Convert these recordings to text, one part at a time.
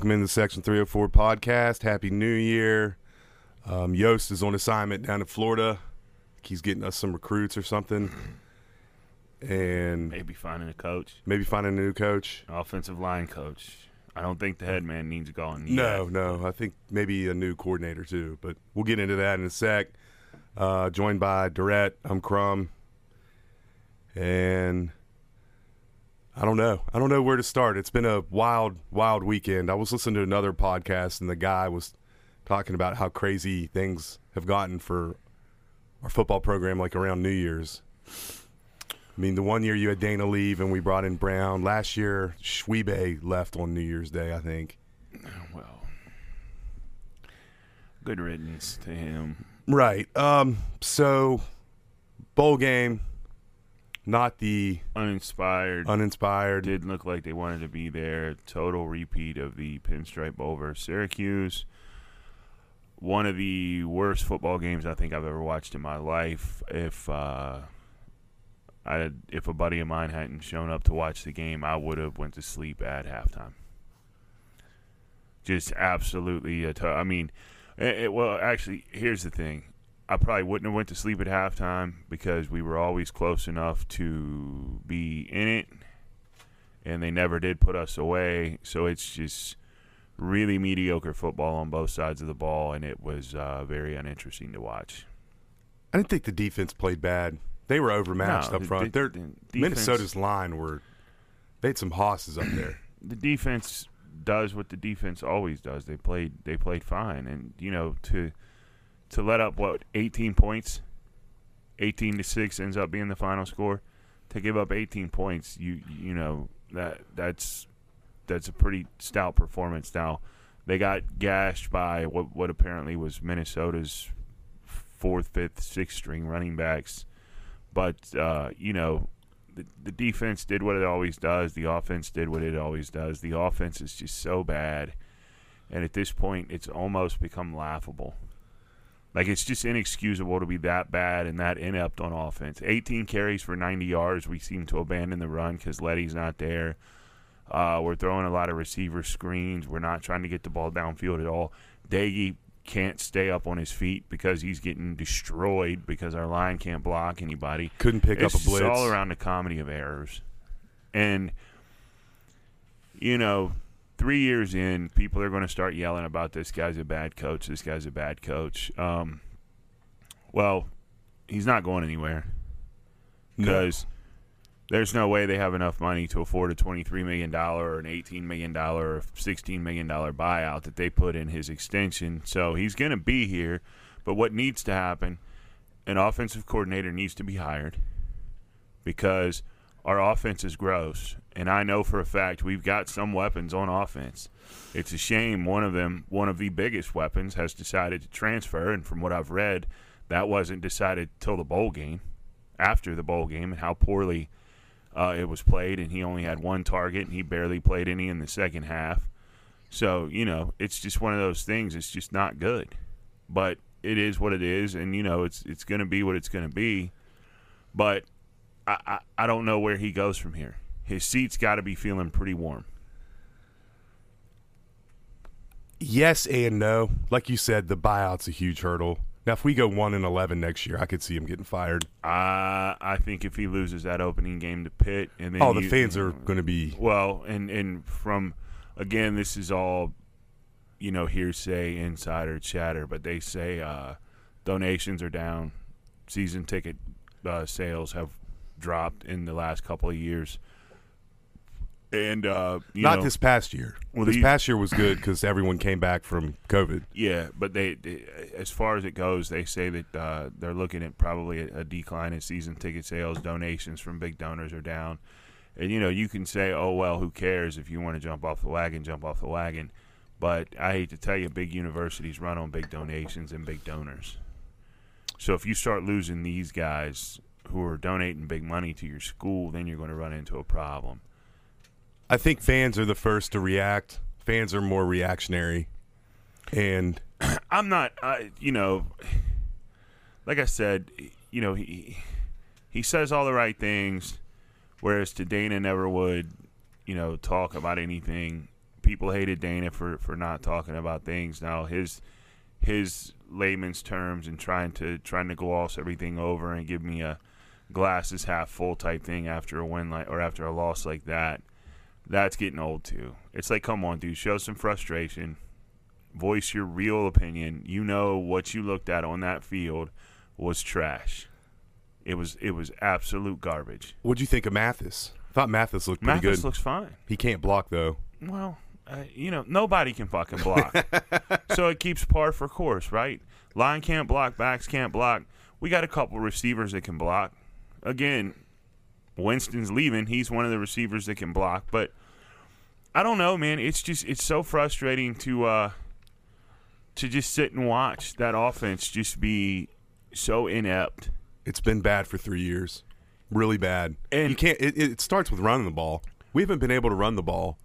Welcome into the Section 304 podcast. Happy New Year. Um, Yost is on assignment down in Florida. He's getting us some recruits or something. And Maybe finding a coach, maybe finding a new coach. offensive line coach. I don't think the head man needs gone. Yet. no. No. I think maybe a new coordinator too. But we'll get into that in a sec. Uh, joined by Durrett. I'm Crumb. And I don't know. I don't know where to start. It's been a wild, wild weekend. I was listening to another podcast, and the guy was talking about how crazy things have gotten for our football program, like around New Year's. I mean, the one year you had Dana leave, and we brought in Brown. Last year, Schwebe left on New Year's Day, I think. Well, good riddance to him. Right. Um. So, bowl game, not the Uninspired. uninspired. didn't look like they wanted to be there. Total repeat of the Pinstripe over Syracuse. One of the worst football games I think I've ever watched in my life. If uh, I if a buddy of mine hadn't shown up to watch the game, I would have went to sleep at halftime. Just absolutely. A to- I mean, it, it- well, actually, here's the thing. I probably wouldn't have went to sleep at halftime because we were always close enough to be in it, and they never did put us away. So it's just really mediocre football on both sides of the ball, and it was uh, very uninteresting to watch. I didn't think the defense played bad. They were overmatched No, up front. the- Their the defense- Minnesota's line were they had some hosses up there. the defense does what the defense always does. They played they played fine, and you know to to let up what 18 points, 18 to six ends up being the final score. To give up 18 points, you you know that that's that's a pretty stout performance. Now they got gashed by what what apparently was Minnesota's fourth, fifth, sixth string running backs, but uh, you know the, the defense did what it always does. The offense did what it always does. The offense is just so bad, and at this point, it's almost become laughable. Like it's just inexcusable to be that bad and that inept on offense. 18 carries for 90 yards. We seem to abandon the run because Leddie's not there. Uh, we're throwing a lot of receiver screens. We're not trying to get the ball downfield at all. Doege can't stay up on his feet because he's getting destroyed because our line can't block anybody Couldn't pick it's up a blitz. just all around the comedy of errors. And you know, three years in, people are going to start yelling about this guy's a bad coach. This guy's a bad coach. Um, well, he's not going anywhere No. because there's no way they have enough money to afford a $23 million or an $18 million or $16 million buyout that they put in his extension. So he's going to be here. But what needs to happen, an offensive coordinator needs to be hired because our offense is gross. And I know for a fact we've got some weapons on offense. It's a shame one of them, one of the biggest weapons, has decided to transfer. And from what I've read, that wasn't decided till the bowl game, after the bowl game, and how poorly uh, it was played. And he only had one target, and he barely played any in the second half. So you know, it's just one of those things. It's just not good, but it is what it is, and you know, it's it's going to be what it's going to be. But I, I I don't know where he goes from here. His seat's got to be feeling pretty warm. Yes and no. Like you said, the buyout's a huge hurdle. Now, if we go one and eleven next year, I could see him getting fired. Uh, I think if he loses that opening game to Pitt, and then Oh, the you- fans are going to be. Well, and and from again, this is all you know hearsay, insider chatter, but they say uh, donations are down, season ticket uh, sales have dropped in the last couple of years, and uh, you Not know, this past year. Well, this the- past year was good because everyone came back from COVID. Yeah, but they, they, as far as it goes, they say that uh, they're looking at probably a, a decline in season ticket sales. Donations from big donors are down, and you know you can say, "Oh well, who cares?" If you want to jump off the wagon, jump off the wagon. But I hate to tell you, big universities run on big donations and big donors. So if you start losing these guys who are donating big money to your school, then you're going to run into a problem. I think fans are the first to react. Fans are more reactionary, and I'm not. I, you know, like I said, you know, he he says all the right things, whereas to Dana never would, you know, talk about anything. People hated Dana for for not talking about things. Now his his layman's terms and trying to trying to gloss everything over and give me a glasses half full type thing after a win like or after a loss like that. That's getting old too. It's like, come on, dude, show some frustration voice your real opinion. You know what you looked at on that field was trash. It was it was absolute garbage. what'd you think of Mathis? I thought Mathis looked pretty Mathis good. looks fine. he can't block though. Well, uh, you know nobody can fucking block, so it keeps par for course, right? Line can't block, backs can't block. We got a couple receivers that can block. Again, Winston's leaving. He's one of the receivers that can block, but I don't know, man. It's just it's so frustrating to uh to just sit and watch that offense just be so inept. It's been bad for three years, really bad. And- you can't. It, it starts with running the ball. We haven't been able to run the ball.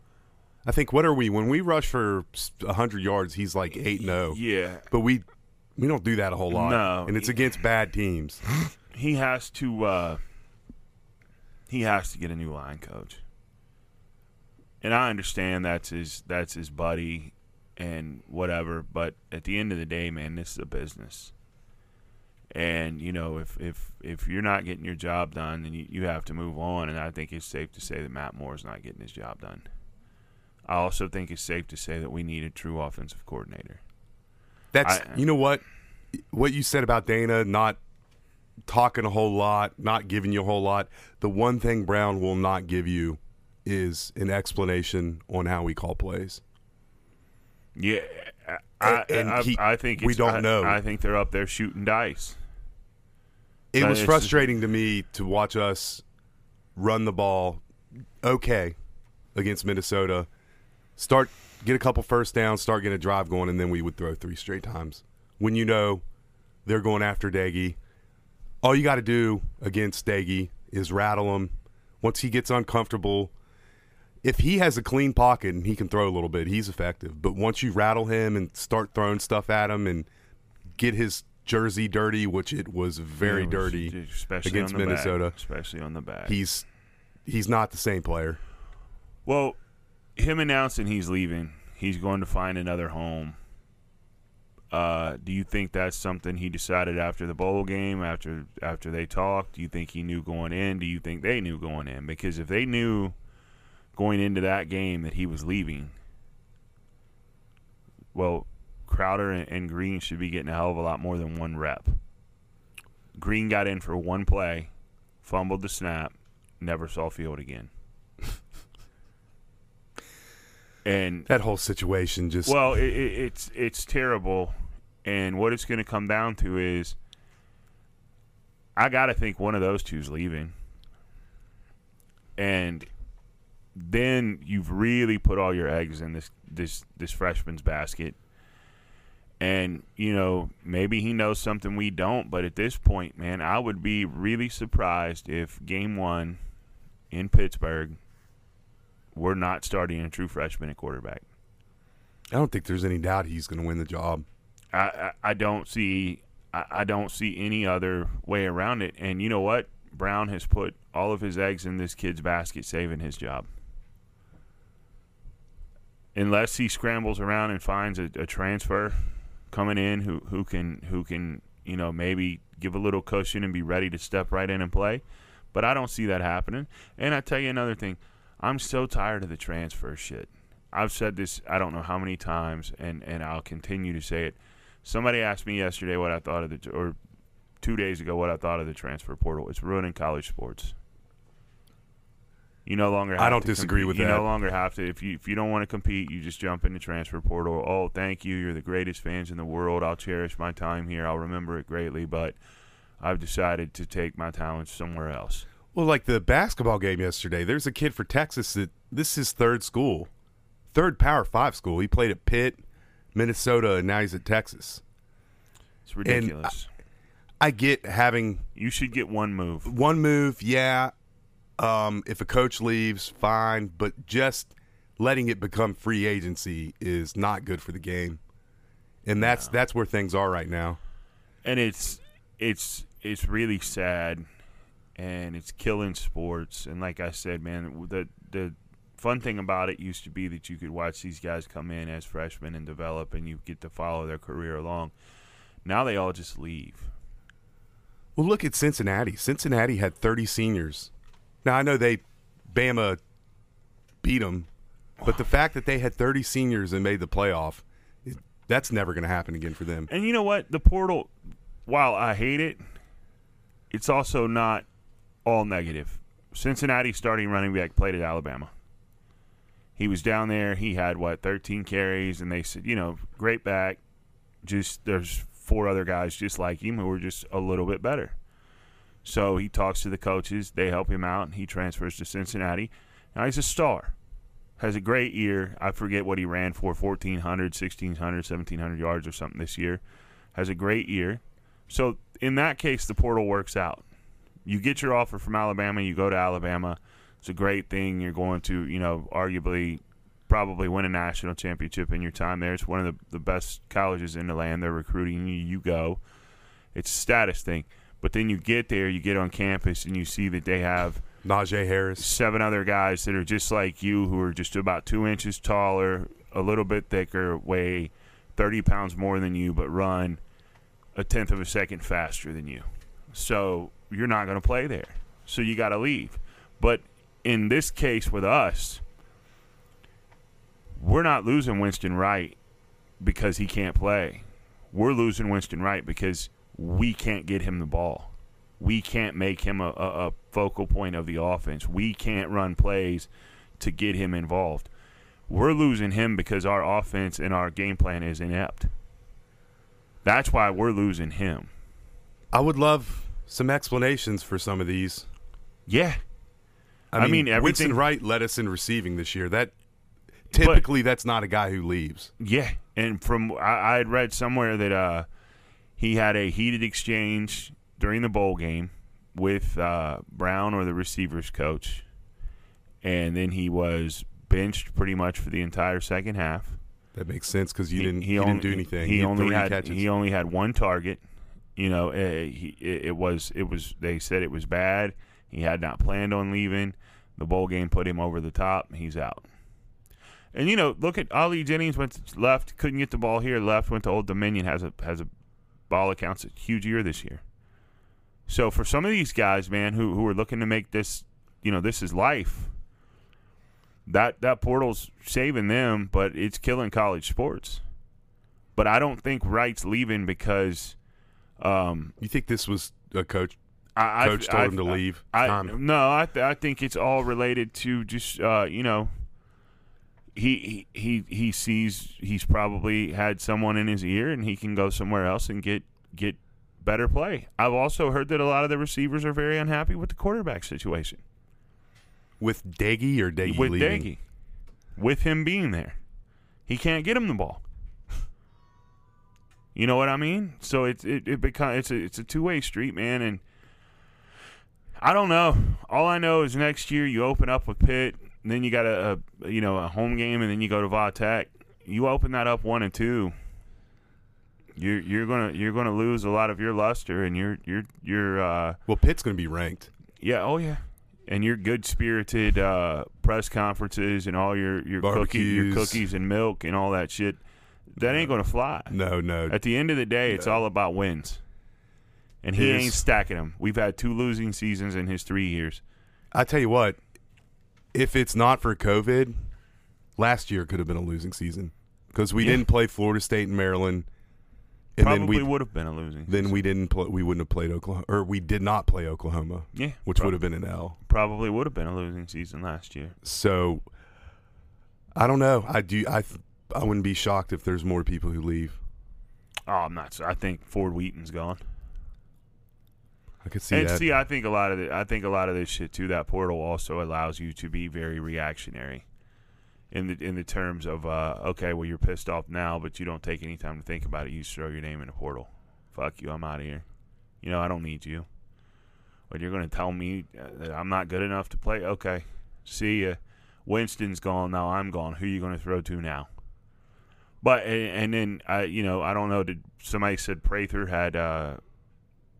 I think what are we when we rush for hundred yards? He's like eight and zero. Yeah, But we we don't do that a whole lot. No. and it's against bad teams. he has to uh he has to get a new line coach. And I understand that's his that's his buddy and whatever, but at the end of the day, man, this is a business. And you know, if if if you're not getting your job done, then you, you have to move on. And I think it's safe to say that Matt Moore's not getting his job done. I also think it's safe to say that we need a true offensive coordinator. That's I- you know what what you said about Dana not talking a whole lot, not giving you a whole lot. The one thing Brown will not give you is an explanation on how we call plays. Yeah, I, And I, he- I think we don't I- know. I think they're up there shooting dice. It But was frustrating to me to watch us run the ball okay against Minnesota. Start get a couple first downs, start getting a drive going, and then we would throw three straight times. When you know they're going after Doege, all you got to do against Doege is rattle him. Once he gets uncomfortable, if he has a clean pocket and he can throw a little bit, he's effective. But once you rattle him and start throwing stuff at him and get his jersey dirty, which it was very It was- dirty especially against Minnesota, Back, especially on the back. he's he's not the same player. well, him announcing he's leaving, he's going to find another home. Uh, do you think that's something he decided after the bowl game, after after they talked? Do you think he knew going in? Do you think they knew going in? Because if they knew going into that game that he was leaving, well, Crowder and, Green should be getting a hell of a lot more than one rep. Green got in for one play, fumbled the snap, never saw field again. and That whole situation just well, it, it, it's it's terrible, and what it's going to come down to is, I got to think one of those two's leaving, and then you've really put all your eggs in this this this freshman's basket, and you know maybe he knows something we don't, but at this point, man, I would be really surprised if game one in Pittsburgh, we're not starting a true freshman at quarterback. I don't think there's any doubt he's going to win the job. I, I, I don't see I, I don't see any other way around it. And you know what? Brown has put all of his eggs in this kid's basket, saving his job. Unless he scrambles around and finds a, a transfer coming in who, who can who can you know, maybe give a little cushion and be ready to step right in and play. But I don't see that happening. And I tell you another thing, I'm so tired of the transfer shit. I've said this I don't know how many times, and and I'll continue to say it. Somebody asked me yesterday what I thought of the or two days ago what I thought of the transfer portal. It's ruining college sports. You no longer. Have I don't to disagree compete. with you that. no longer have to. If you if you don't want to compete, you just jump in the transfer portal. Oh, thank you. You're the greatest fans in the world. I'll cherish my time here. I'll remember it greatly. But I've decided to take my talents somewhere else. Well, like the basketball game yesterday, there's a kid for Texas that this is his third school, third Power Five school. He played at Pitt, Minnesota, and now he's at Texas. It's ridiculous. I get having you should get one move. one move, yeah. Um, if a coach leaves, fine, but just letting it become free agency is not good for the game, and that's that's where things are right now. and it's it's it's really sad and it's killing sports and like i said man the the fun thing about it used to be that you could watch these guys come in as freshmen and develop and you get to follow their career along now they all just leave Well, look at Cincinnati. Cincinnati had 30 seniors. Now I know they Bama beat them, but the fact that they had 30 seniors and made the playoff, that's never going to happen again for them. and you know what? The portal while i hate it it's also not all negative. Cincinnati starting running back played at alabama. He was down there. He had what 13 carries and they said you know great back. Just there's four other guys just like him who were just a little bit better so he talks to the coaches they help him out and he transfers to cincinnati now he's a star has a great year i forget what he ran for 1400 1600 1700 yards or something this year has a great year so in that case the portal works out you get your offer from Alabama, you go to Alabama. It's a great thing. You're going to, you know, arguably probably win a national championship in your time there. It's one of the, the best colleges in the land. They're recruiting you. You go. It's a status thing. But then you get there, you get on campus, and you see that they have Najee Harris. seven other guys that are just like you, who are just about two inches taller, a little bit thicker, weigh 30 pounds more than you, but run a tenth of a second faster than you. So you're not going to play there. So you got to leave. But in this case with us, we're not losing Winston Wright because he can't play. We're losing Winston Wright because we can't get him the ball. We can't make him a, a, a focal point of the offense. We can't run plays to get him involved. We're losing him because our offense and our game plan is inept. That's why we're losing him. I would love some explanations for some of these. Yeah. I I mean, mean, everything- Winston Wright led us in receiving this year. That typically that's not a guy who leaves. Yeah, and from I, I had read somewhere that uh, he had a heated exchange during the bowl game with uh, Brown or the receivers coach, and then he was benched pretty much for the entire second half. That makes sense because you He- didn't he you only, didn't do anything. He, had only had catches. he only had one target. You know, he, it, it was it was they said it was bad. He had not planned on leaving. The bowl game put him over the top. He's out. And you know, look at Ali Jennings went left, couldn't get the ball here. Left went to Old Dominion has a has a ball accounts a huge year this year. So for some of these guys, man, who who are looking to make this, you know, this is life. That that portal's saving them, but it's killing college sports. But I don't think Wright's leaving because um, you think this was a coach? I, Coach I, told I, him to leave. No, I th- I think it's all related to just uh, you know. He, he he sees he's probably had someone in his ear and he can go somewhere else and get get better play. I've also heard that a lot of the receivers are very unhappy with the quarterback situation With Doege or Doege with leaving? Doege, with him being there, he can't get him the ball. You know what I mean? So it's it, it become it's a it's a two way street, man, and I don't know. All I know is next year you open up with Pitt, and then you got a, a you know a home game, and then you go to Va Tech. You open that up one and two. You're you're gonna you're gonna lose a lot of your luster, and you're you're you're uh, Well, Pitt's going to be ranked. yeah, oh yeah. And your good spirited uh, press conferences and all your your cookie, your cookies and milk and all that shit, that ain't gonna fly. No, no. At the end of the day, it's all about wins. and he ain't stacking them. We've had two losing seasons in his three years. I tell you what, if it's not for COVID, last year could have been a losing season because we Yeah. didn't play Florida State and Maryland, and then Probably we would have been a losing. then season. we didn't play. We wouldn't have played Oklahoma, or we did not play Oklahoma, yeah, which would have been an L. probably would have been a losing season last year. So I don't know. I do. I I wouldn't be shocked if there's more people who leave. Oh, I'm not. I think Ford Wheaton's gone. I could see and that. see, I think a lot of it. I think a lot of this shit too. That portal also allows you to be very reactionary, in the in the terms of uh, okay, well you're pissed off now, but you don't take any time to think about it. You just throw your name in the portal. Fuck you, I'm out of here. You know I don't need you. But you're going to tell me uh, that I'm not good enough to play. Okay, see ya. Winston's gone now. I'm gone. Who are you going to throw to now? But and, and then I, you know, I don't know. Did somebody said Prather had uh,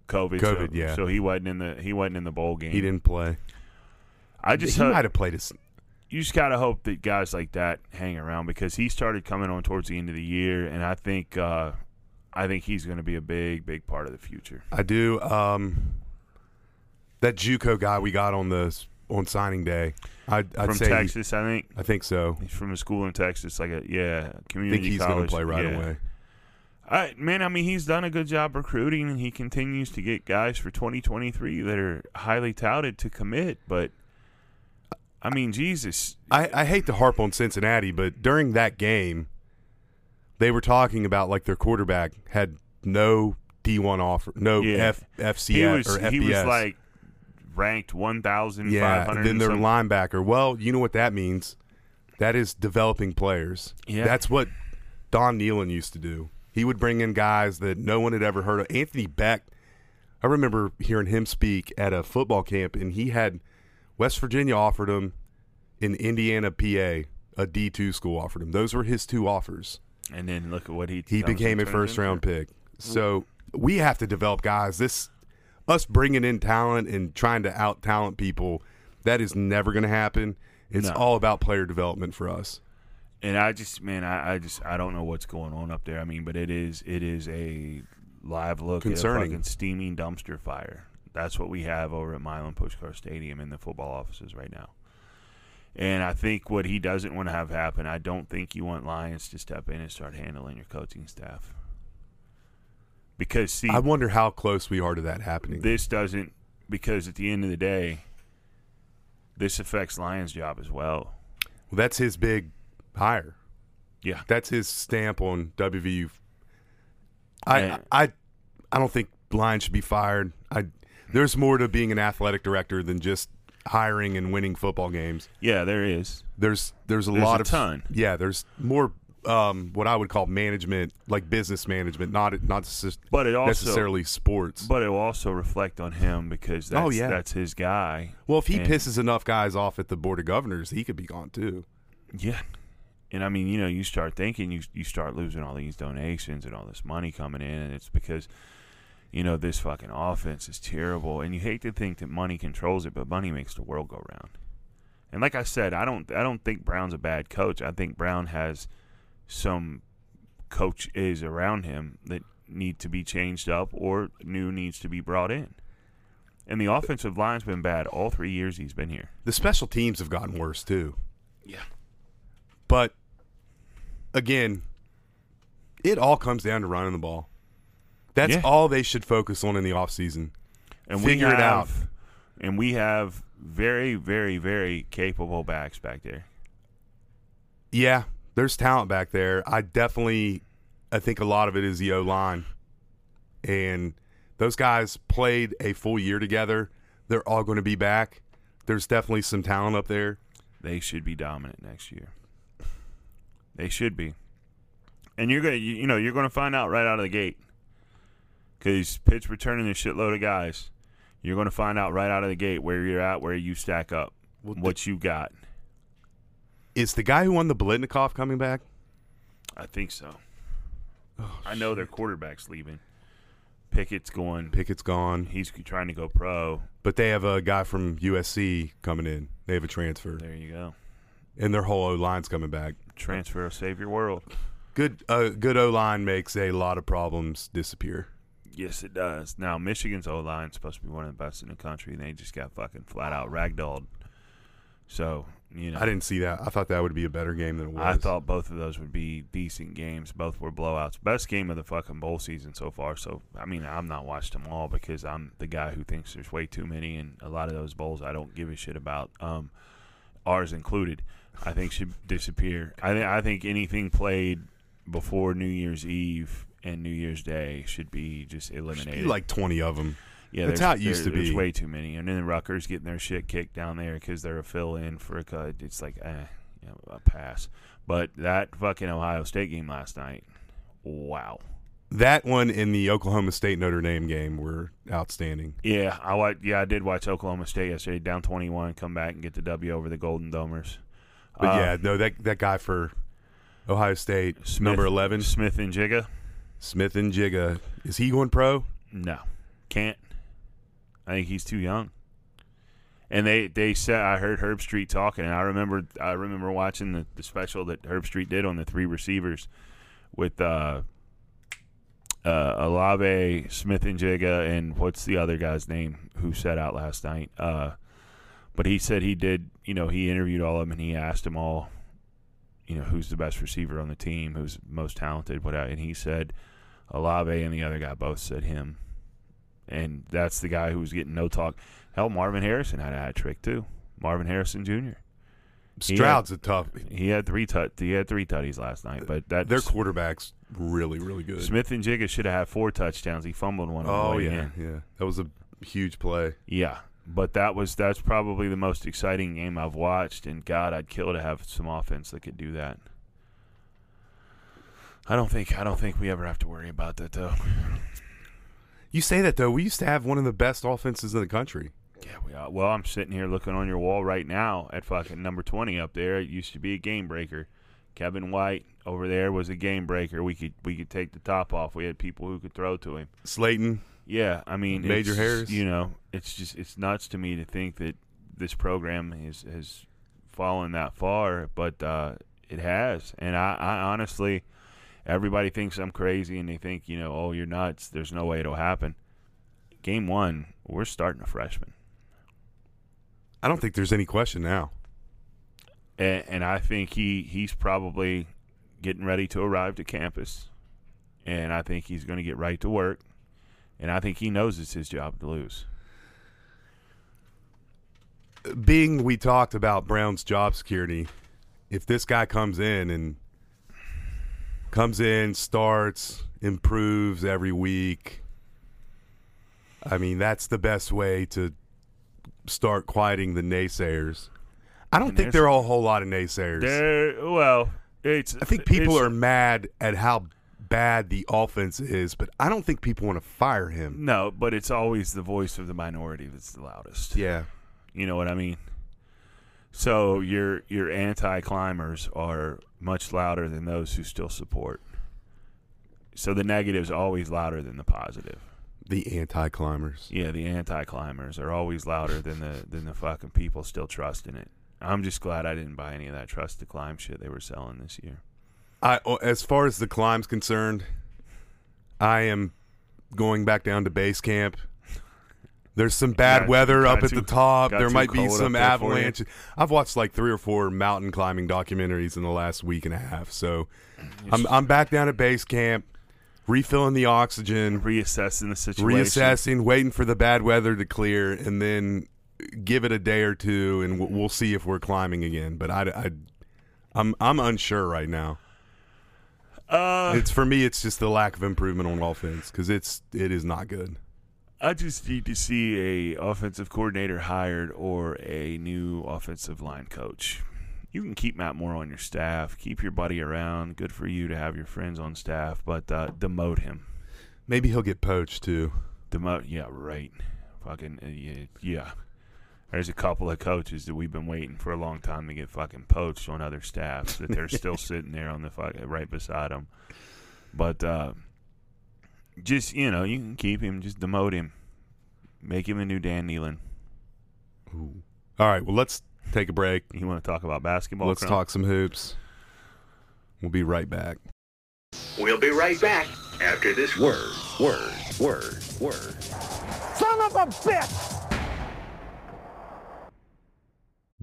COVID? so- yeah. So he wasn't in the he wasn't in the bowl game. he didn't play. I just he hope- might have played his. you just gotta hope that guys like that hang around because he started coming on towards the end of the year, and I think uh, I think he's going to be a big big part of the future. I do. Um, that JUCO guy we got on the on signing day. I'd, I'd from say he- Texas, I think I think so. he's from a school in Texas, like a yeah I community. think he's going to play right yeah. away. I, man, I mean, he's done a good job recruiting, and he continues to get guys for 2023 that are highly touted to commit. But I mean, Jesus, I, I hate to harp on Cincinnati, but during that game, they were talking about like their quarterback had no D1 offer, no Yeah. F, FCS was or FBS. he was like ranked 1,500. yeah, and then their some- linebacker. Well, you know what that means? That is developing players. Yeah. That's what Don Nehlen used to do. He would bring in guys that no one had ever heard of. Anthony Becht, I remember hearing him speak at a football camp, and he had West Virginia offered him, in Indiana, PA, a D2 school offered him. Those were his two offers. And then look at what he He became a first round pick. So we have to develop guys. This us bringing in talent and trying to out talent people, that is never going to happen. It's No. all about player development for us. And I just, man, I, I just, I don't know what's going on up there. I mean, but it is, it is a live look Concerning. at a fucking steaming dumpster fire. That's what we have over at Milan Puskar Stadium in the football offices right now. And I think what he doesn't want to have happen, I don't think you want Lyons to step in and start handling your coaching staff. Because see, I wonder how close we are to that happening. this doesn't because at the end of the day, this affects Lyons' job as well. Well, that's his big hire. Yeah. That's his stamp on WVU. I And- I I don't think Lyons should be fired. I there's more to being an athletic director than just hiring and winning football games. Yeah, there is. There's there's a There's lot a of ton. Yeah, there's more um, what I would call management, like business management, not not But it also necessarily sports. But it will also reflect on him because that's, Oh, yeah. that's his guy. well, if he and- pisses enough guys off at the board of governors, he could be gone too. Yeah. And I mean, you know, you start thinking, you you start losing all these donations and all this money coming in, and it's because, you know, this fucking offense is terrible. And you hate to think that money controls it, but money makes the world go round. And like I said, I don't I don't think Brown's a bad coach. I think Brown has some coach is around him that need to be changed up or new needs to be brought in. And the offensive line's been bad all three years he's been here. The special teams have gotten worse too. Yeah. But again, it all comes down to running the ball. That's Yeah. all they should focus on in the offseason. and Figure we it out. have, And we have very, very, very capable backs back there. Yeah, there's talent back there. I definitely, I think a lot of it is the O line, and those guys played a full year together. They're all going to be back. There's definitely some talent up there. They should be dominant next year. They should be. And you're gonna, you, you know, you're gonna find out right out of the gate because Pitt's returning a shitload of guys. You're gonna find out right out of the gate where you're at, where you stack up, Well, what you got. Is the guy who won the Biletnikoff coming back? I think so. Oh, I know their quarterback's leaving. Pickett's going. Pickett's gone, He's trying to go pro. but they have a guy from USC coming in. They have a transfer, There you go. And their whole O line's coming back. Transfer will save your world. Good, uh, good O line makes a lot of problems disappear. Yes, it does. Now Michigan's O line supposed to be one of the best in the country, and they just got fucking flat out ragdolled. So you know, I didn't see that. I thought that would be a better game than it was. I thought both of those would be decent games. Both were blowouts. Best game of the fucking bowl season so far. So I mean, I'm not watched them all because I'm the guy who thinks there's way too many, and a lot of those bowls I don't give a shit about. Um, ours included. I think should disappear. I think I think anything played before New Year's Eve and New Year's Day should be just Should eliminated. be like twenty of them. Yeah, That's there's- how it used to There's be. way too many, and then the Rutgers getting their shit kicked down there because they're a fill-in for a cut. It's like, eh, you know, a pass. But that fucking Ohio State game last night, wow. That one in the Oklahoma State Notre Dame game were outstanding. Yeah, I yeah I did watch Oklahoma State yesterday, down 21, come back and get the W over the Golden Domers. But Uh, yeah, no, that that guy for Ohio State, Smith- number eleven, Smith-Njigba, Smith and Jigga, is he going pro? no, can't. I think he's too young. And they, they said I heard Herbstreit talking, and I remember I remember watching the, the special that Herbstreit did on the three receivers with uh, uh, Olave, Smith and Jigga, and what's the other guy's name who sat out last night? Uh, but he said he did, you know, he interviewed all of them and he asked them all, you know, who's the best receiver on the team, who's most talented, whatever. And he said Olave and the other guy both said him. And that's the guy who was getting no talk. Hell, Marvin Harrison had a hat trick too. Marvin Harrison Jr. Stroud's a tough. He had three tut. He had three tutties last night, but that Their quarterback's really, really good. Smith-Njigba should have had four touchdowns. He fumbled one. oh yeah, in. yeah, that was a huge play. Yeah, but that was that's probably the most exciting game I've watched, and God, I'd kill to have some offense that could do that. I don't think I don't think we ever have to worry about that though. You say that though. We used to have one of the best offenses in the country. Yeah, we are. Well, I'm sitting here looking on your wall right now at fucking number 20 up there. It used to be a game breaker. Kevin White over there was a game breaker. We could we could take the top off. We had people who could throw to him. Slaton, Yeah, I mean, Major Harris? You know, it's just it's nuts to me to think that this program has has fallen that far, but uh, it has. And I, I honestly, everybody thinks I'm crazy, and they think, you know, oh, you're nuts. There's no way it'll happen. Game one, we're starting a freshman, I don't think there's any question now. and, and I think he he's probably getting ready to arrive to campus, and I think he's going to get right to work, and I think he knows it's his job to lose. Being we talked about Brown's job security, if this guy comes in and comes in, starts, improves every week, I mean that's the best way to start quieting the naysayers. I don't And think there are a whole lot of naysayers. There, well, it's. I think people are mad at how bad the offense is, but I don't think people want to fire him. No, but it's always the voice of the minority that's the loudest. Yeah. You know what I mean? So your your anti climbers are much louder than those who still support. So the negative's always louder than the positive. The anti climbers. Yeah, the anti climbers are always louder than the than the fucking people still trusting it. I'm just glad I didn't buy any of that trust to climb shit they were selling this year. I as far as the climb's concerned, I am going back down to base camp. There's some bad Got- weather got up at the top. There might be some there for you? avalanches. I've watched like three or four mountain climbing documentaries in the last week and a half. So mm-hmm. I'm I'm back down at base camp, refilling the oxygen, Reassessing the situation. reassessing, waiting for the bad weather to clear, and then give it a day or two, and we'll, we'll see if we're climbing again. But I, I, I'm I'm unsure right now. Uh, It's for me, it's just the lack of improvement on offense because it's it is not good. I just need to see a offensive coordinator hired or a new offensive line coach. You can keep Matt Moore on your staff, keep your buddy around. Good for you to have your friends on staff, but uh, demote him. Maybe he'll get poached too. Demote, yeah, right. Fucking uh, yeah, yeah. There's a couple of coaches that we've been waiting for a long time to get fucking poached on other staffs that they're still sitting there on the fuck right beside them. But uh, just you know, you can keep him, just demote him, make him a new Dan Nehlen. All right, well let's take a break. You want to talk about basketball? Let's Crum? talk some hoops. We'll be right back. We'll be right back after this word, word, word, word. Son of a bitch!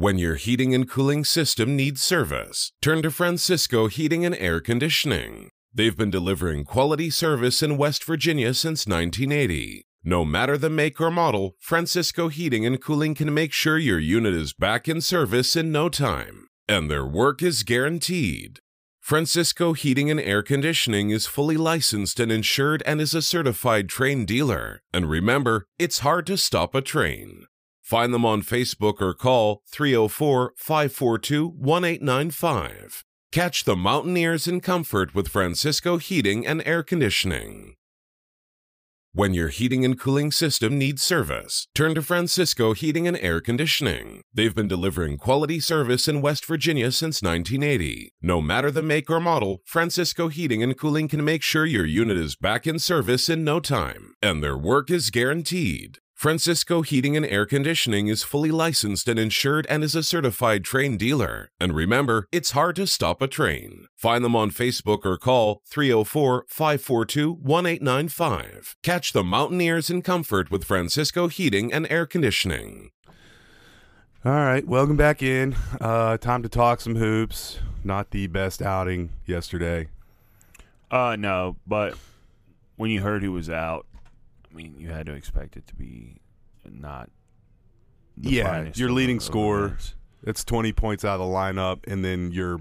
When your heating and cooling system needs service, turn to Francisco Heating and Air Conditioning. They've been delivering quality service in West Virginia since 1980. No matter the make or model, Francisco Heating and Cooling can make sure your unit is back in service in no time, and their work is guaranteed. Francisco Heating and Air Conditioning is fully licensed and insured and is a certified Trane dealer. And remember, it's hard to stop a Trane. Find them on Facebook or call 304 542 1895. Catch the Mountaineers in comfort with Francisco Heating and Air Conditioning. When your heating and cooling system needs service, turn to Francisco Heating and Air Conditioning. They've been delivering quality service in West Virginia since 1980. No matter the make or model, Francisco Heating and Cooling can make sure your unit is back in service in no time, and their work is guaranteed. Francisco Heating and Air Conditioning is fully licensed and insured and is a certified Trane dealer. And remember, it's hard to stop a Trane. Find them on Facebook or call 304 542 1895. Catch the Mountaineers in comfort with Francisco Heating and Air Conditioning. All right, welcome back in. Uh, time to talk some hoops. Not the best outing yesterday. Uh, no, but when you heard who was out, I mean, you had to expect it to be not. yeah, your leading of scorer. It's 20 points out of the lineup, and then your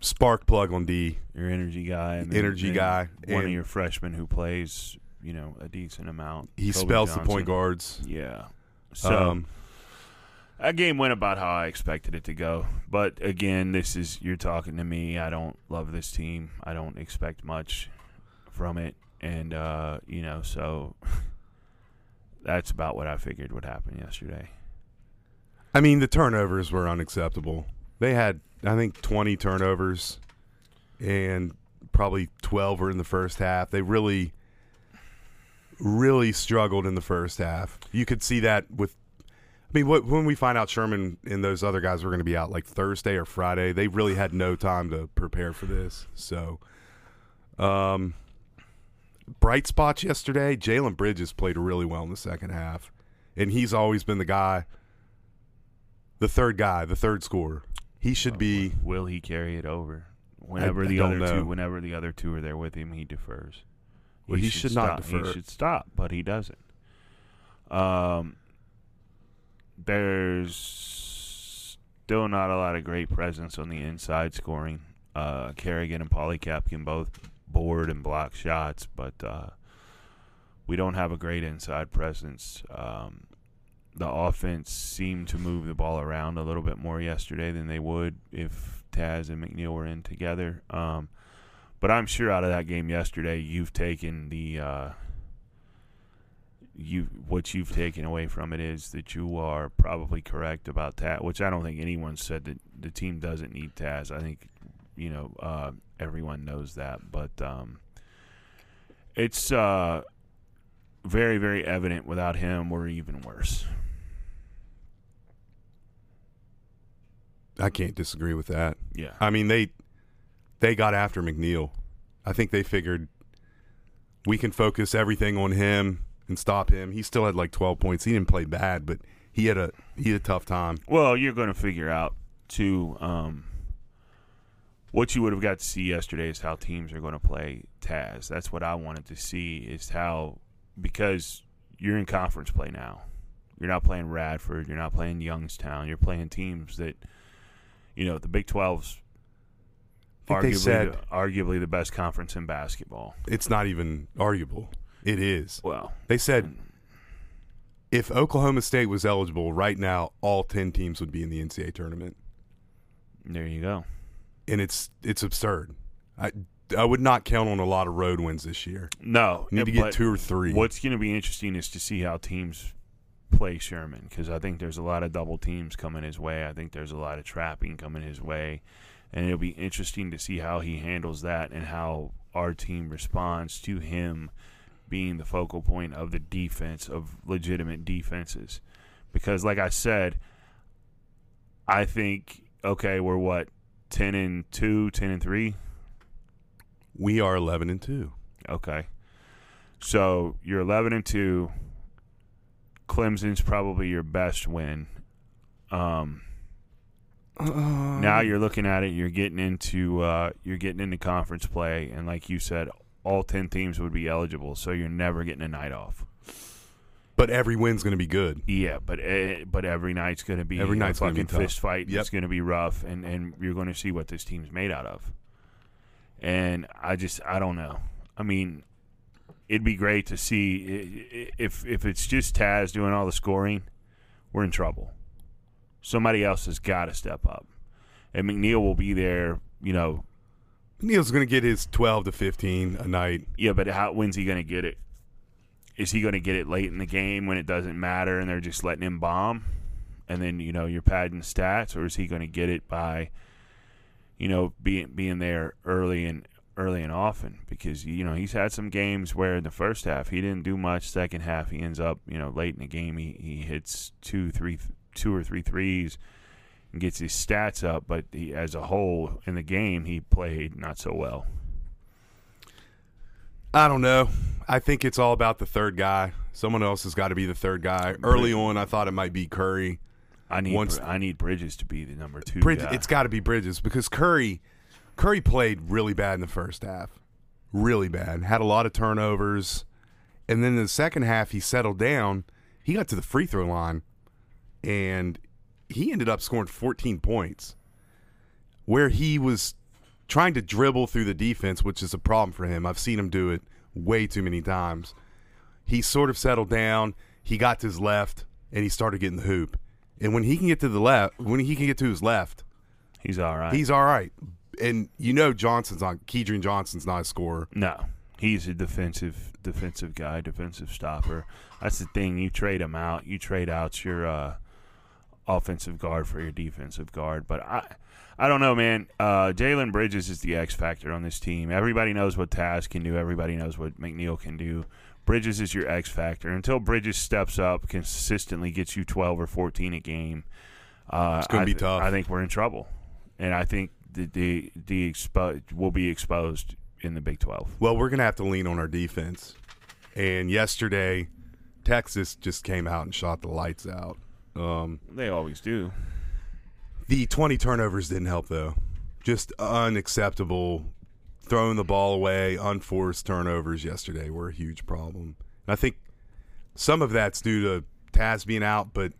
spark plug on D. your energy guy, and Energy and guy, one of your freshmen who plays, you know, a decent amount. He Kobe spells the point guards. Yeah. So Um, that game went about how I expected it to go. But again, this is you're talking to me. I don't love this team. I don't expect much from it, and uh, you know, so that's about what I figured would happen yesterday. I mean, the turnovers were unacceptable. They had, I think, 20 turnovers, and probably 12 were in the first half. They really, really struggled in the first half. You could see that with. I mean, what, when we find out Sherman and those other guys were going to be out like Thursday or Friday, they really had no time to prepare for this. So, um, bright spots yesterday. Jalen Bridges played really well in the second half, and he's always been the guy, the third guy, the third scorer. He should be. Will he carry it over? Whenever I the don't other know. two, whenever the other two are there with him, he defers. Well, he should not stop. defer. He should stop, but he doesn't. Um, there's still not a lot of great presence on the inside scoring. Uh, Carrigan and Paulicap can both board and block shots, but uh, we don't have a great inside presence. Um, the offense seemed to move the ball around a little bit more yesterday than they would if Taz and McNeil were in together. Um, but I'm sure out of that game yesterday, you've taken the uh, you what you've taken away from it is that you are probably correct about Taz, which I don't think anyone said that the team doesn't need Taz. I think you know uh, everyone knows that, but um, it's uh, very very evident without him we're even worse. I can't disagree with that. Yeah. I mean they they got after McNeil. I think they figured we can focus everything on him and stop him. He still had like 12 points. He didn't play bad, but he had a he had a tough time. Well, you're going to figure out too. Um, what you would have got to see yesterday is how teams are going to play Taz. That's what I wanted to see is how because you're in conference play now. You're not playing Radford. You're not playing Youngstown. You're playing teams that, you know, the Big 12's I they arguably said- arguably the best conference in basketball. It's not even arguable. It is. Well, They said if Oklahoma State was eligible right now, all 10 teams would be in the NCAA tournament. there you go. And it's it's absurd. I I would not count on a lot of road wins this year. No, You need to get two or three. What's going to be interesting is to see how teams play Sherman because I think there's a lot of double teams coming his way. I think there's a lot of trapping coming his way, and it'll be interesting to see how he handles that and how our team responds to him being the focal point of the defense of legitimate defenses. Because, like I said, I think okay, we're what ten and two, 10 and three. We are 11 and 2. Okay. So you're 11 and 2. Clemson's probably your best win. Um, now you're looking at it. You're getting into uh, you're getting into conference play, and like you said, all ten teams would be eligible. So you're never getting a night off. But every win's going to be good. Yeah, but uh, but every night's going to be Every a night's gonna be fucking tough. fist fight. Yep. It's going to be rough, and and you're going to see what this team's made out of. And I just I don't know. I mean, it'd be great to see if if it's just Taz doing all the scoring, we're in trouble. Somebody else has got to step up, and McNeil will be there. You know, McNeil's going to get his 12 to 15 a night. yeah, but how when's he going to get it? Is he going to get it late in the game when it doesn't matter and they're just letting him bomb? And then, you know, you're padding stats or is he going to get it by you know, being being there early and early and often because you know, he's had some games where in the first half he didn't do much, second half he ends up, you know, late in the game he, he hits two, three two or three threes and gets his stats up, but he, as a whole in the game he played not so well. I don't know. I think it's all about the third guy. Someone else has got to be the third guy. Early on, I thought it might be Curry. I need Once- I need Bridges to be the number two. It's got to be Bridges because Curry, Curry played really bad in the first half, really bad. Had a lot of turnovers, and then in the second half he settled down. He got to the free throw line, and he ended up scoring 14 points, where he was trying to dribble through the defense, which is a problem for him. I've seen him do it way too many times. He sort of settled down. He got to his left, and he started getting the hoop. And when he can get to the left, when he can get to his left, he's all right. he's all right. And you know Johnson's not Kedrian Johnson's not a scorer. no, he's a defensive defensive guy, defensive stopper. That's the thing. You trade him out. You trade out your uh, offensive guard for your defensive guard. But I, I don't know, man. Uh, Jalen Bridges is the X factor on this team. Everybody knows what Taz can do. Everybody knows what McNeil can do. Bridges is your X factor. Until Bridges steps up, consistently gets you 12 or 14 a game, uh, It's gonna I be tough. I think we're in trouble, and I think the the, the expo- will be exposed in the Big 12. Well, we're gonna have to lean on our defense. And yesterday, Texas just came out and shot the lights out. Um, They always do. the 20 turnovers didn't help though. Just unacceptable. Throwing the ball away, unforced turnovers yesterday were a huge problem. And I think some of that's due to Taz being out, but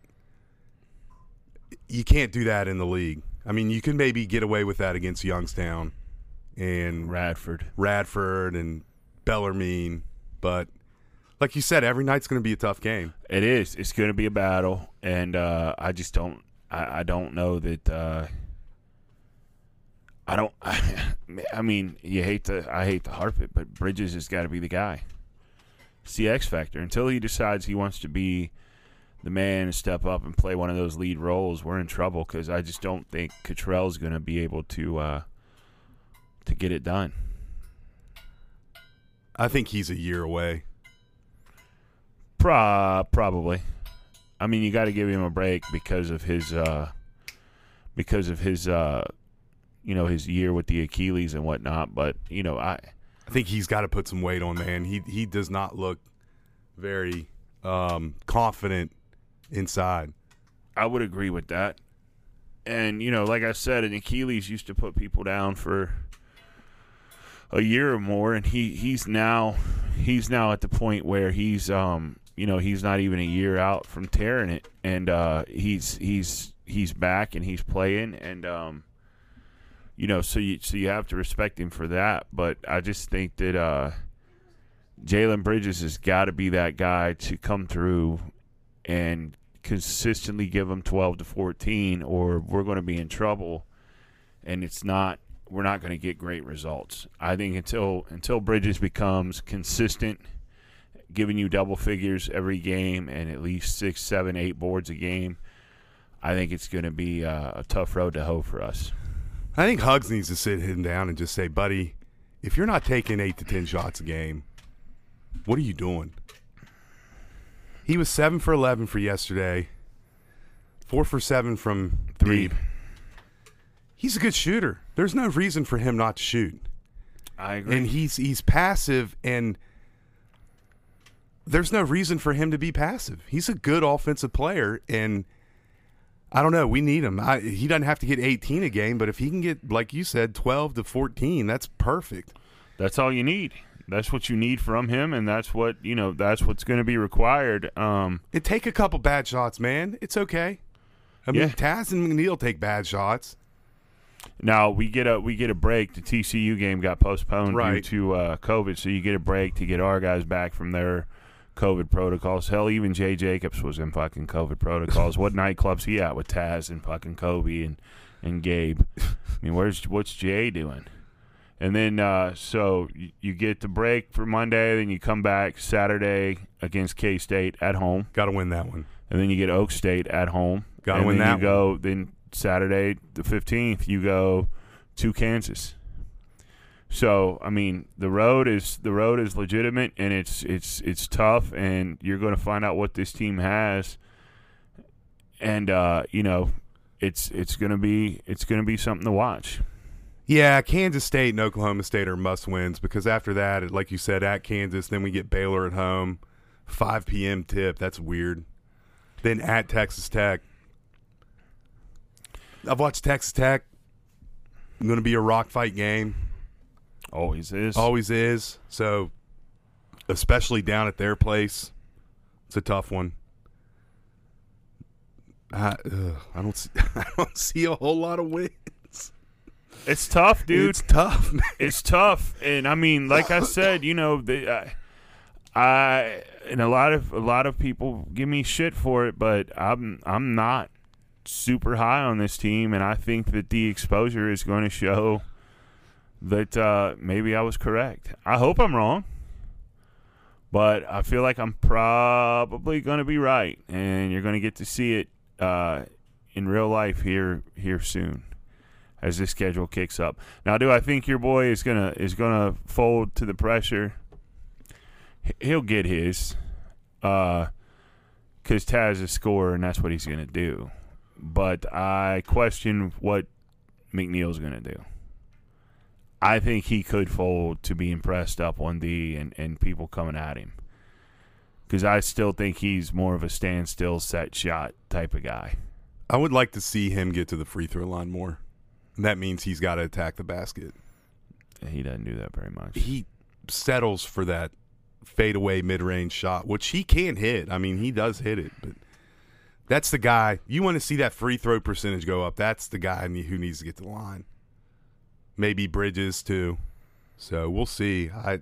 you can't do that in the league. I mean, you can maybe get away with that against Youngstown and Radford. Radford and Bellarmine, but like you said, every night's going to be a tough game. It is. It's going to be a battle, and uh, I just don't. I, I don't know that. Uh, I don't. I, mean, you hate to. I hate to harp it, but Bridges has got to be the guy. It's the X factor. Until he decides he wants to be the man and step up and play one of those lead roles, we're in trouble because I just don't think Cottrell's going to be able to uh, to get it done. I think he's a year away. Pro- probably. I mean, you got to give him a break because of his, uh, because of his, uh, you know, his year with the Achilles and whatnot. But you know, I I think he's got to put some weight on, man. He he does not look very um, confident inside. I would agree with that. And you know, like I said, an Achilles used to put people down for a year or more, and he he's now he's now at the point where he's um you know he's not even a year out from tearing it, and uh, he's he's he's back and he's playing, and um you know so you so you have to respect him for that. But I just think that uh, Jalen Bridges has got to be that guy to come through and consistently give them 12 to 14 or we're going to be in trouble. And it's not we're not going to get great results. I think until until bridges becomes consistent giving you double figures every game and at least six seven eight boards a game i think it's going to be uh, a tough road to hoe for us I think Hugs needs to sit him down and just say, buddy, if you're not taking eight to ten shots a game, what are you doing? He was seven for eleven for yesterday, four for seven from Three. deep. He's a good shooter. There's no reason for him not to shoot. I agree. and he's he's passive and there's no reason for him to be passive. He's a good offensive player and I don't know, we need him. I, he doesn't have to get 18 a game, but if he can get like you said 12 to 14, that's perfect. that's all you need. That's what you need from him, and that's what you know. That's what's going to be required. Um, It take a couple bad shots, man. It's okay. I mean, Yeah. Taz and McNeil take bad shots. now we get a we get a break. The TCU game got postponed Right. due to uh, COVID, so you get a break to get our guys back from their COVID protocols. Hell, even Jay Jacobs was in fucking COVID protocols. what nightclubs he at with Taz and fucking Kobe and and Gabe? I mean, where's what's Jay doing? And then uh, so you, you get the break for Monday, then you come back Saturday against K State at home. Got to win that one. and then you get Oak State at home. Gotta win then that You go then Saturday the fifteenth. You go to Kansas. So I mean, the road is the road is legitimate, and it's it's it's tough, and you're going to find out what this team has, and uh, you know, it's it's going to be it's going to be something to watch. Yeah, Kansas State and Oklahoma State are must wins because after that, like you said, at Kansas, then we get Baylor at home, 5 p.m. tip. That's weird. Then at Texas Tech. I've watched Texas Tech. Going to be a rock fight game. Always is. Always is. So, especially down at their place, it's a tough one. I, ugh, I don't see. I don't see a whole lot of wins. It's tough, dude. It's tough, man. it's tough, and I mean, like I said, you know, the, I, I and a lot of a lot of people give me shit for it, but I'm I'm not super high on this team, and I think that the exposure is going to show that uh, maybe I was correct. I hope I'm wrong, but I feel like I'm probably going to be right, and you're going to get to see it uh, in real life here here soon as this schedule kicks up. Now, do I think your boy is gonna is gonna fold to the pressure? He'll get his, because Taz is scorer, and that's what he's gonna do. But I question what McNeil's gonna do. I think he could fold to be impressed up on D and, and people coming at him. Because I still think he's more of a standstill set shot type of guy. I would like to see him get to the free throw line more. That means he's got to attack the basket. He doesn't do that very much. He settles for that fadeaway mid range shot, which he can hit. I mean, he does hit it, but that's the guy. You want to see that free throw percentage go up. That's the guy who needs to get to the line. Maybe Bridges too. So we'll see. I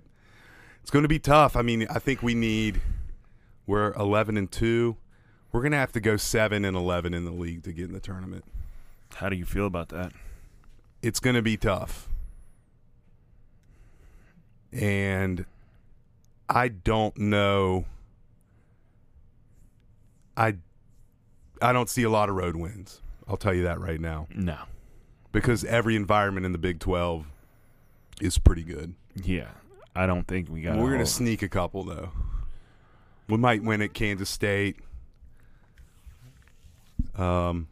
it's going to be tough. I mean, I think we need we're 11 and 2. We're going to have to go 7 and 11 in the league to get in the tournament. How do you feel about that? it's going to be tough. And I don't know. I I don't see a lot of road wins. I'll tell you that right now No. Because every environment in the Big 12 is pretty good. Yeah, I don't think we got. We're going to to sneak a couple though. We might win at Kansas State. Um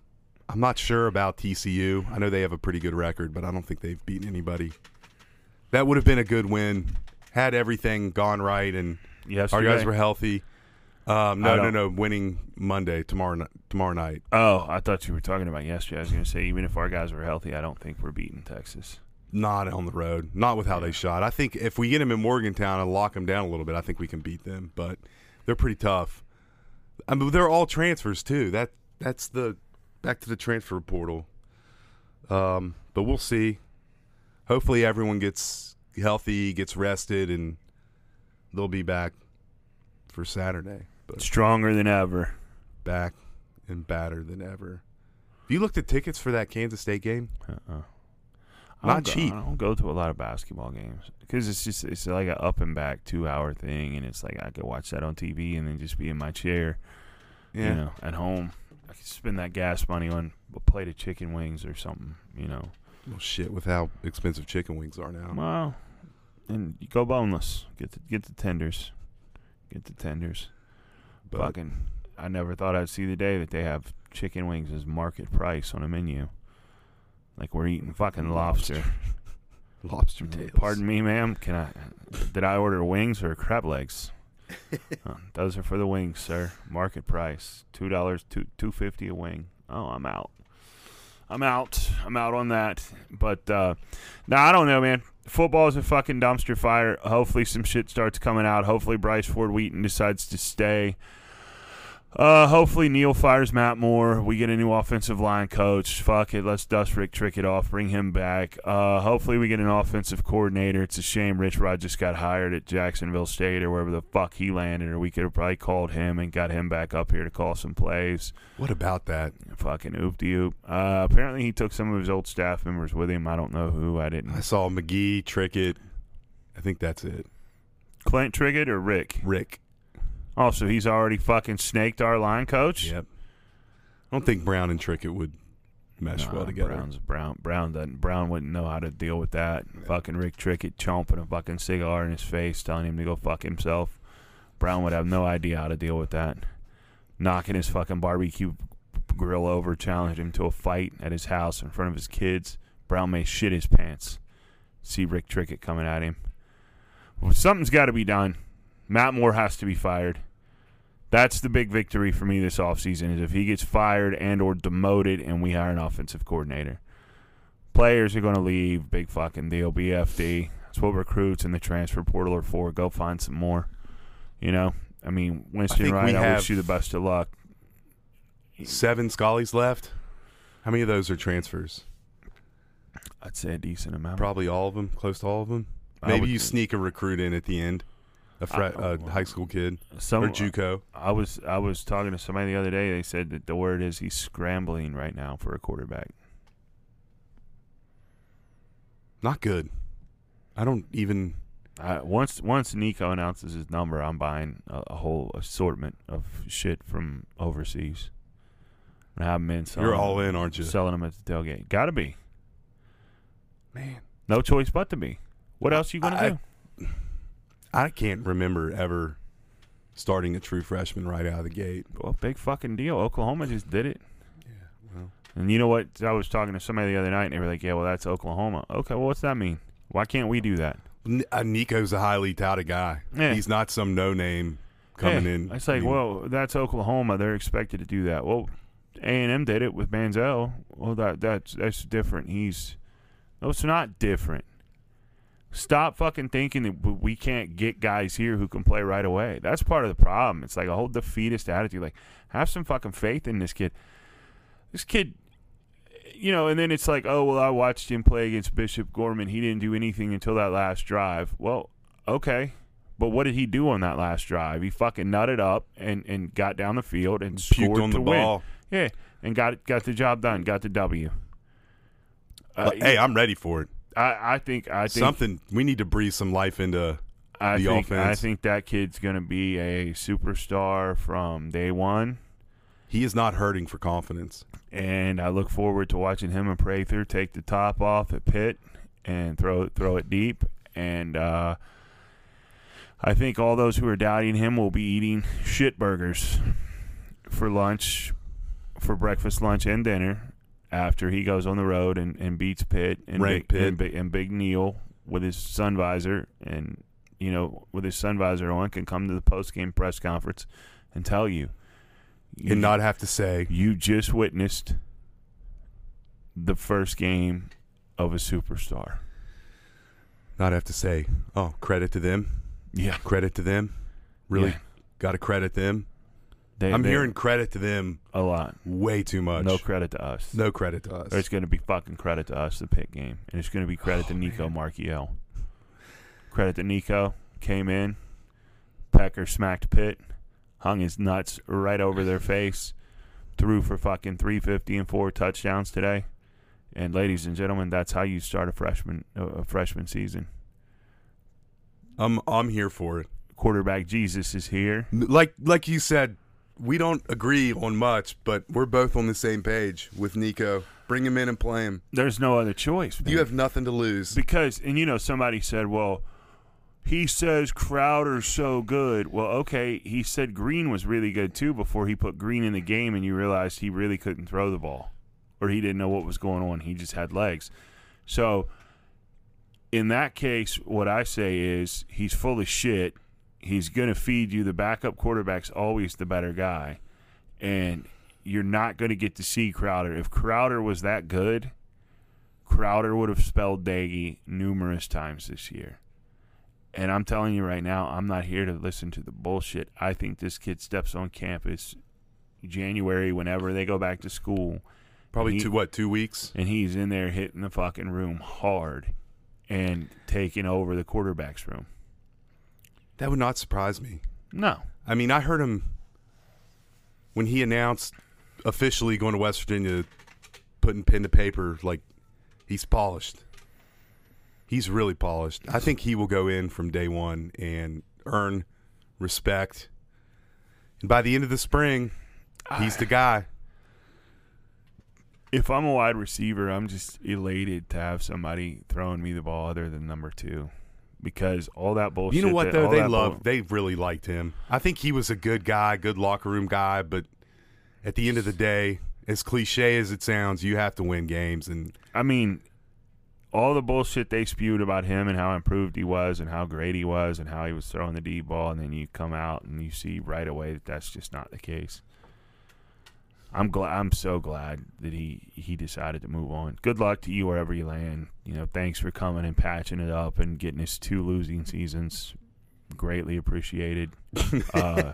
I'm not sure about TCU. I know they have a pretty good record, but I don't think they've beaten anybody. That would have been a good win had everything gone right and Yes, our guys were healthy. Um, no, no, no. Winning Monday tomorrow. Tomorrow night. Oh, I thought you were talking about yesterday. I was going to say even if our guys were healthy, I don't think we're beating Texas. Not on the road. Not with how they shot. I think if we get them in Morgantown and lock them down a little bit, I think we can beat them. But they're pretty tough. I mean, they're all transfers too. That that's the back to the transfer portal. Um, but we'll see. Hopefully, everyone gets healthy, gets rested, and they'll be back for Saturday. But Stronger than ever. back and badder than ever. Have you looked at tickets for that Kansas State game? Uh-uh. I Not go- cheap. I don't go to a lot of basketball games because it's just it's like a up and back two hour thing, and it's like I could watch that on TV and then just be in my chair, you know, at home. I could spend that gas money on a plate of chicken wings or something, you know. Well, shit, with how expensive chicken wings are now. Well, and you go boneless. Get the get the tenders, get the tenders. But Fucking, I never thought I'd see the day that they have chicken wings as market price on a menu. Like we're eating fucking lobster. Lobster tails. Pardon me, ma'am. Can I? Did I order wings or crab legs? Uh, those are for the wings, sir. Market price two dollars, two two fifty a wing. Oh, I'm out. I'm out. I'm out on that. But uh, no, I don't know, man. Football is a fucking dumpster fire. Hopefully, some shit starts coming out. Hopefully, Bryce Ford Wheaton decides to stay. Uh, hopefully Neil fires Matt Moore. We get a new offensive line coach. Fuck it, let's dust Rick Trick it off, bring him back. Uh, hopefully we get an offensive coordinator. It's a shame Rich Rod just got hired at Jacksonville State or wherever the fuck he landed, or we could have probably called him and got him back up here to call some plays. What about that? Fucking oop de oop. Uh, apparently he took some of his old staff members with him. I don't know who. I didn't. I saw McGee, Trickett. I think that's it. Clint Trickett or Rick? Rick. Oh, so he's already fucking snaked our line coach. Yep. I don't think Brown and Trickett would mesh Nah, well together. Brown's Brown. Brown doesn't. Brown wouldn't know how to deal with that. Fucking Rick Trickett chomping a fucking cigar in his face, telling him to go fuck himself. Brown would have no idea how to deal with that. Knocking his fucking barbecue grill over, challenged him to a fight at his house in front of his kids. Brown may shit his pants. See Rick Trickett coming at him. Well, something's got to be done. Matt Moore has to be fired. That's the big victory for me this offseason is if he gets fired and or demoted and we hire an offensive coordinator. Players are going to leave. Big fucking deal. BFD. That's what recruits in the transfer portal are for. Go find some more. You know? I mean, Winston Wright, I wish you the best of luck. Seven Scullies left. How many of those are transfers? I'd say a decent amount. Probably all of them, close to all of them. Maybe you sneak a recruit in at the end, a, high school kid Some, or JUCO. I was I was talking to somebody the other day. They said that the word is he's scrambling right now for a quarterback. Not good. I don't even. Once once Nico announces his number, I'm buying a, a whole assortment of shit from overseas. And have them in. selling You're all in, aren't you? Selling them at the tailgate. Got to be. Man, No choice but to be. What else you gonna I- do? I can't remember ever starting a true freshman right out of the gate. Well, big fucking deal. Oklahoma just did it. Yeah. well. And you know what? I was talking to somebody the other night, and they were like, "Yeah, well, that's Oklahoma." Okay, well, what's that mean? Why can't we do that? N- uh, Nico's a highly touted guy. Yeah. He's not some no name coming Yeah, in. It's like, I mean, well, that's Oklahoma. They're expected to do that. Well, A and M did it with Manziel. Well, that that's that's different. He's no, it's not different. Stop fucking thinking that we can't get guys here who can play right away. That's part of the problem. It's like a whole defeatist attitude. Like, have some fucking faith in this kid. This kid, you know, and then it's like, oh well, I watched him play against Bishop Gorman. He didn't do anything until that last drive. Well, okay. But what did he do on that last drive? He fucking nutted up and, and got down the field and Puked scored on the win. ball. Yeah, and got got the job done. Got the W. Uh, hey, I'm ready for it. I, I think I think Something we need to breathe some life into. I the think I think that kid's gonna be a superstar from day one, He is not hurting for confidence. and I look forward to watching him and Prather take the top off at Pitt and throw it throw it deep. And uh, I think all those who are doubting him will be eating shit burgers for lunch, for breakfast, lunch, and dinner after he goes on the road and, and beats Pitt and Rank Big, Pitt. And, Big, and Big Neil with his sun visor and you know with his sun visor on can come to the post game press conference and tell you, you and not have to say you just witnessed the first game of a superstar. not have to say oh credit to them Yeah, credit to them really Yeah. got to credit them they, i'm hearing credit to them a lot. way too much No credit to us. no credit to us It's going to be fucking credit to us, the pit game. And it's going to be credit Oh, to Nico Marchiol. Credit to Nico. Came in. Pecker smacked Pitt. Hung his nuts right over their face. Threw for fucking 350 and four touchdowns today. And ladies and gentlemen, that's how you start a freshman a freshman season. i'm i'm here for it Quarterback Jesus is here. like like you said we don't agree on much but we're both on the same page with nico bring him in and play him There's no other choice. man. you have nothing to lose Because, and you know, somebody said, well, he says Crowder's so good. Well, okay, he said Greene was really good too before he put Greene in the game and you realized he really couldn't throw the ball or he didn't know what was going on. He just had legs. So in that case, what I say is he's full of shit. He's going to feed you. The backup quarterback's always the better guy. And you're not going to get to see Crowder. If Crowder was that good, Crowder would have spelled Doege numerous times this year. And I'm telling you right now, I'm not here to listen to the bullshit. I think this kid steps on campus January, whenever they go back to school. Probably He- two what two weeks. and he's in there hitting the fucking room hard and taking over the quarterback's room. That would not surprise me. No. I mean, I heard him when he announced officially going to West Virginia, putting pen to paper. Like he's polished. He's really polished. I think he will go in from day one and earn respect. And by the end of the spring, he's the guy. If I'm a wide receiver, I'm just elated to have somebody throwing me the ball other than number two. Because all that bullshit. You know what that- though? They that love. bull- They really liked him. I think he was a good guy, good locker room guy. But at the end of the day, as cliche as it sounds, you have to win games. And I mean, all the bullshit they spewed about him and how improved he was and how great he was and how he was throwing the deep ball, and then you come out and you see right away that that's just not the case. I'm glad. I'm so glad that he he decided to move on. Good luck to you wherever you land. You know, thanks for coming and patching it up and getting us two losing seasons. Greatly appreciated. uh,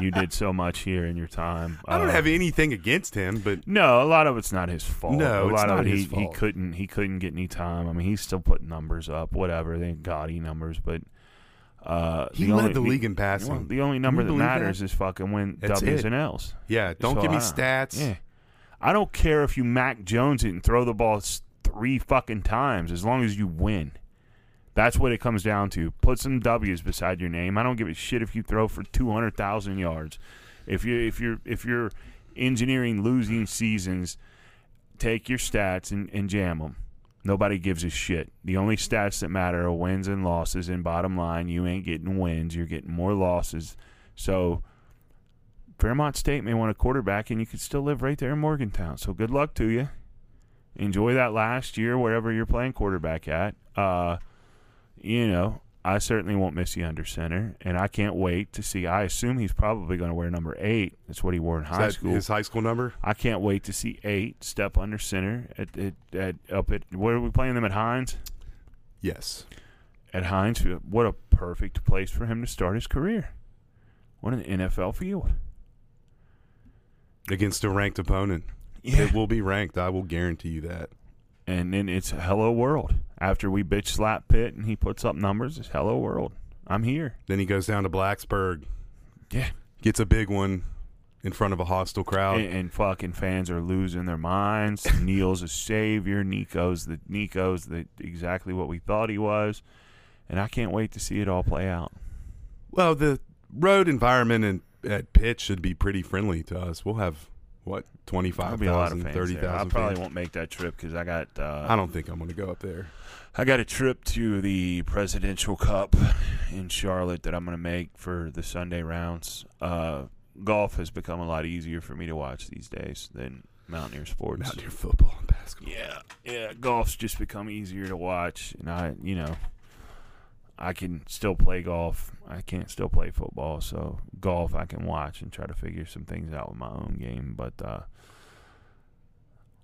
you did so much here in your time. I don't Uh, have anything against him, but no, a lot of it's not his fault. No, a it's lot not of it, his he, he couldn't he couldn't get any time. I mean, he's still putting numbers up, whatever. They gaudy numbers, but uh, he the led only, the league in passing. well, the only number that matters that? is fucking win That's W's it. and L's. yeah, don't So give me I- stats. Yeah, I don't care if you Mac Jones it and throw the ball three fucking times, as long as you win. That's what it comes down to. Put some W's beside your name. I don't give a shit if you throw for two hundred thousand yards. If you if you're if you're engineering losing seasons, take your stats and, and jam them. Nobody gives a shit. The only stats that matter are wins and losses. And bottom line, you ain't getting wins. You're getting more losses. So Fairmont State may want a quarterback, and you could still live right there in Morgantown. So good luck to you. Enjoy that last year wherever you're playing quarterback at. Uh, you know, I certainly won't miss you under center, and I can't wait to see. I assume he's probably going to wear number eight. That's what he wore in high school. his high school number? I can't wait to see eight step under center at, at, at up at where are we playing them at Heinz? Yes. At Heinz, what a perfect place for him to start his career. What an NFL field. Against a ranked opponent. It will be ranked. I will guarantee you that. And then it's hello world. After we bitch slap Pitt and he puts up numbers, it's hello world. I'm here. Then he goes down to Blacksburg, Yeah. gets a big one in front of a hostile crowd. And, and fucking fans are losing their minds. Neil's a savior. Nico's the Nico's the exactly what we thought he was. And I can't wait to see it all play out. well, the road environment in, at Pitt should be pretty friendly to us. We'll have what twenty There'll five be a lot of thousand, fans. I thousand. probably won't make that trip because I got uh, I don't think I'm going to go up there. I got a trip to the Presidential Cup in Charlotte that I'm going to make for the Sunday rounds. Uh, golf has become a lot easier for me to watch these days than Mountaineer sports. Mountaineer football and basketball. Yeah, yeah, golf's just become easier to watch, and I, you know, I can still play golf. I can't still play football, so golf I can watch and try to figure some things out with my own game. But uh,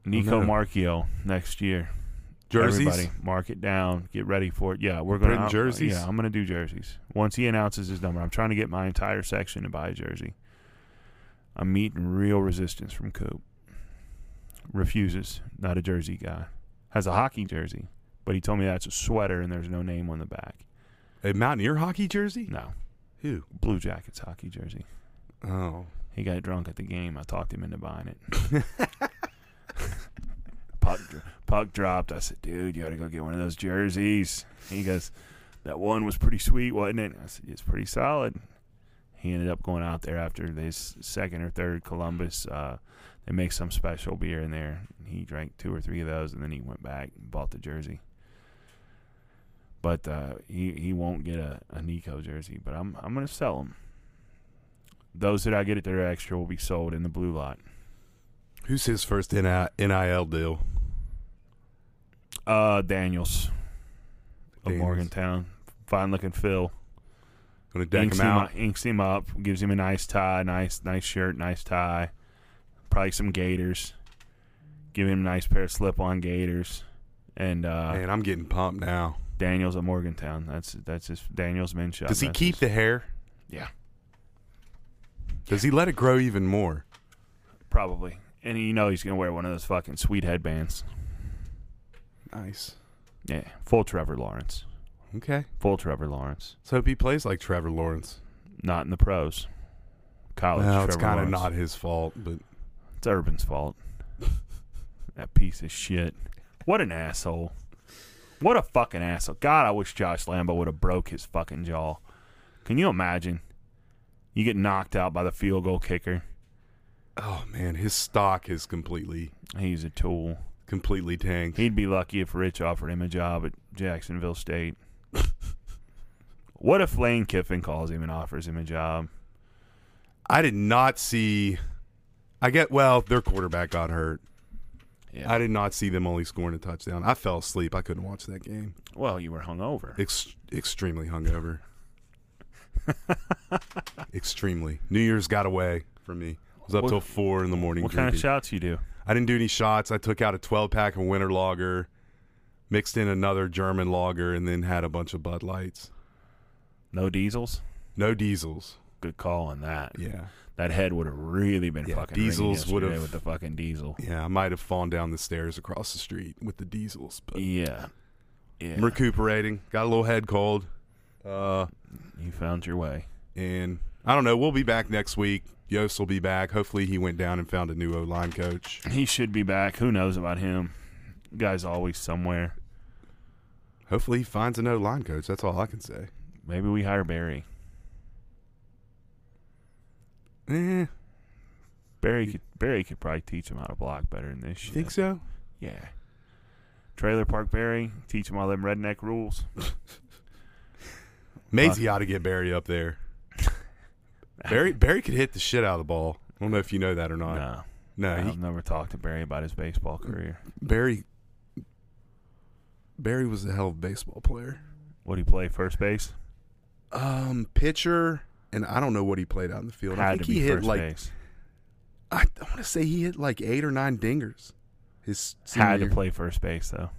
Nico no. Marchiol next year. Jerseys. Everybody, mark it down. Get ready for it. Yeah, we're going to jerseys? Yeah, I'm going to do jerseys. Once he announces his number, I'm trying to get my entire section to buy a jersey. I'm meeting real resistance from Coop. Refuses. Not a jersey guy. Has a hockey jersey, but he told me that's a sweater and there's no name on the back. A Mountaineer hockey jersey? No, Who? Blue Jackets hockey jersey. Oh. He got drunk at the game. I talked him into buying it. puck, puck dropped. I said, dude, you got to go get one of those jerseys. He goes, that one was pretty sweet, wasn't it? I said, it's pretty solid. He ended up going out there after this second or third Columbus. Uh, they make some special beer in there. He drank two or three of those, and then he went back and bought the jersey. But uh, he he won't get a, a Nico jersey. But I'm I'm gonna sell them. Those that I get at their extra will be sold in the blue lot. Who's his first NIL deal? Uh, Daniels. of Daniels. Morgantown. Fine looking Phil. Gonna deck inks him out. Up, inks him up. Gives him a nice tie, nice nice shirt, nice tie. Probably some gaiters. Give him a nice pair of slip-on gaiters. And uh, Man, I'm getting pumped now. Daniels at Morgantown. That's that's his Daniels men's shop. Does he That's keep his- the hair? Yeah, Does he let it grow even more? probably. And you know he's gonna wear one of those fucking sweet headbands. Nice. Yeah, full Trevor Lawrence. Okay. Full Trevor Lawrence. Let's hope he plays like Trevor Lawrence. Not in the pros. College. Well, it's Trevor kind of Lawrence. not his fault, but It's Urban's fault. that piece of shit. What an asshole. What a fucking asshole. God, I wish Josh Lambo would have broke his fucking jaw. Can you imagine? You get knocked out by the field goal kicker. oh man, his stock is completely, He's a tool. completely tanked. He'd be lucky if Rich offered him a job at Jacksonville State. what if Lane Kiffin calls him and offers him a job? I did not see. I get well, their quarterback got hurt. Yeah. I did not see them only scoring a touchdown. I fell asleep. I couldn't watch that game. well, you were hungover. Ex- extremely hungover. extremely. New Year's got away from me. I was up What- till four in the morning. What kind of shots you do? I didn't do any shots. I took out a 12 pack of Winter Lager, mixed in another German lager, and then had a bunch of Bud Lights. No diesels? No diesels. Good call on that. Yeah. That head would have really been Yeah, fucking diesels would've- with the fucking diesel. Yeah, I might have fallen down the stairs across the street with the diesels, but Yeah, yeah. I'm recuperating. Got a little head cold. Uh, you found your way. and I don't know. We'll be back next week. Yost will be back. Hopefully, he went down and found a new O line coach. He should be back. Who knows about him? Guy's always somewhere. Hopefully, he finds an O line coach. That's all I can say. Maybe we hire Barry. Eh, Barry could Barry could probably teach him how to block better than this you shit. think so? Yeah. Trailer Park Barry, teach him all them redneck rules. Maisie ought to get Barry up there. Barry Barry could hit the shit out of the ball. I don't know if you know that or not. No, No, I've he, never talked to Barry about his baseball career. Barry. Barry was a hell of a baseball player. What did he play first base? Um, pitcher, and I don't know what he played out in the field. I think he hit like base. I, want to say he hit like eight or nine dingers. His Had to year. play first base though.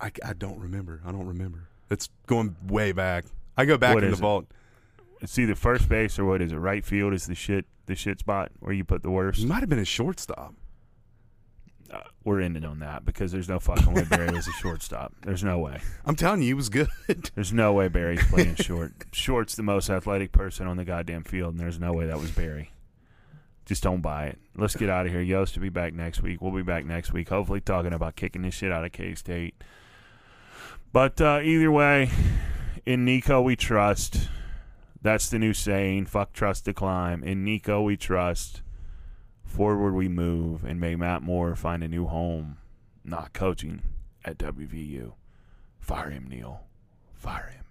I, I don't remember. I don't remember. It's going way back. I go back What in the it? vault. It's either first base or what is it? Right field is the shit the shit spot where you put the worst. He might have been a shortstop. We're ending on that because there's no fucking way Barry was a shortstop. There's no way. I'm telling you, he was good. There's no way Barry's playing short. Short's the most athletic person on the goddamn field, and there's no way that was Barry. Just don't buy it. Let's get out of here. Yost will be back next week. We'll be back next week, hopefully talking about kicking this shit out of K State. But uh, either way, in Nico we trust. That's the new saying. Fuck trust to climb. In Nico we trust. Forward we move, and may Matt Moore find a new home, not coaching at WVU. Fire him, Neil. Fire him.